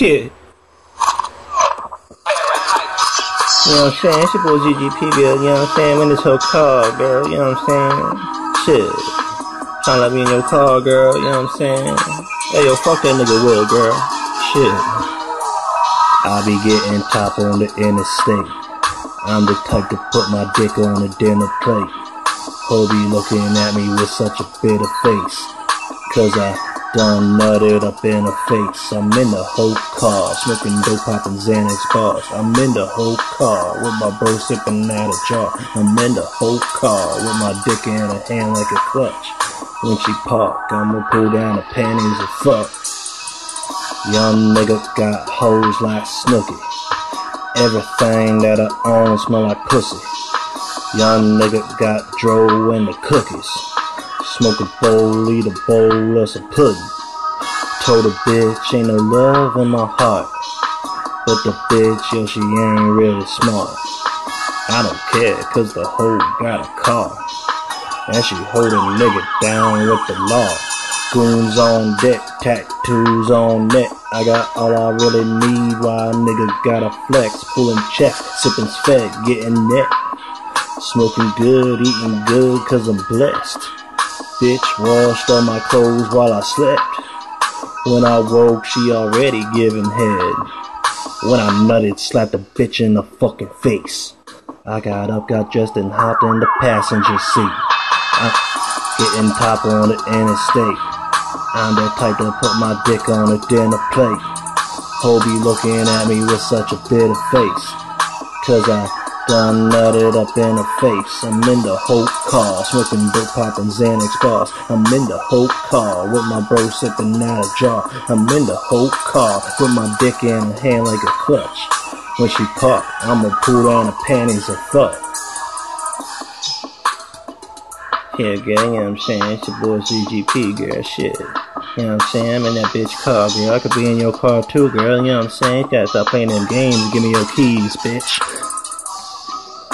Shit. You know what I'm saying? It's your boy ZGP, girl. You know what I'm saying? In this whole car, girl. You know what I'm saying? Shit. Trying to let me in your car, girl. You know what I'm saying? Hey, yo, fuck that nigga Will, girl. Shit. I be getting top on the interstate. I'm the type to put my dick on a dinner plate. Hobie looking at me with such a bitter face. Cause I done nutted up in her face. I'm in the whole car, smoking dope, popping Xanax bars. I'm in the whole car with my bro sipping out a jar. I'm in the whole car with my dick in her hand like a clutch. When she park, I'ma pull down the panties and fuck. Young nigga got hoes like Snooki. Everything that I own smell like pussy. Young nigga got dro in the cookies. Smoke a bowl, eat a bowl of some pudding. Told a bitch ain't no love in my heart. But the bitch, yo, she ain't really smart. I don't care, cause the hoe got a car. And she hold a nigga down with the law. Goons on deck, tattoos on neck. I got all I really need while a nigga got a flex. Pulling checks, sipping fed, getting net. Smoking good, eating good, cause I'm blessed. Bitch washed all my clothes while I slept. When I woke, she already giving head. When I nutted, slapped the bitch in the fucking face. I got up, got dressed, and hopped in the passenger seat. I'm getting top on the interstate. I'm the type to put my dick on a dinner plate. Hobie looking at me with such a bitter face. Cause I done nutted up in her face. I'm in the whole car, smoking dope, popping Xanax bars. I'm in the whole car with my bro sipping out a jar. I'm in the whole car with my dick in her hand like a clutch. When she park, I'ma pull down the panties and fuck. Yeah, girl, you know what I'm saying? It's your boy ZGP, girl. Shit. You know what I'm saying? I'm in that bitch car, girl. I could be in your car too, girl. You know what I'm saying? You gotta stop playing them games. Give me your keys, bitch.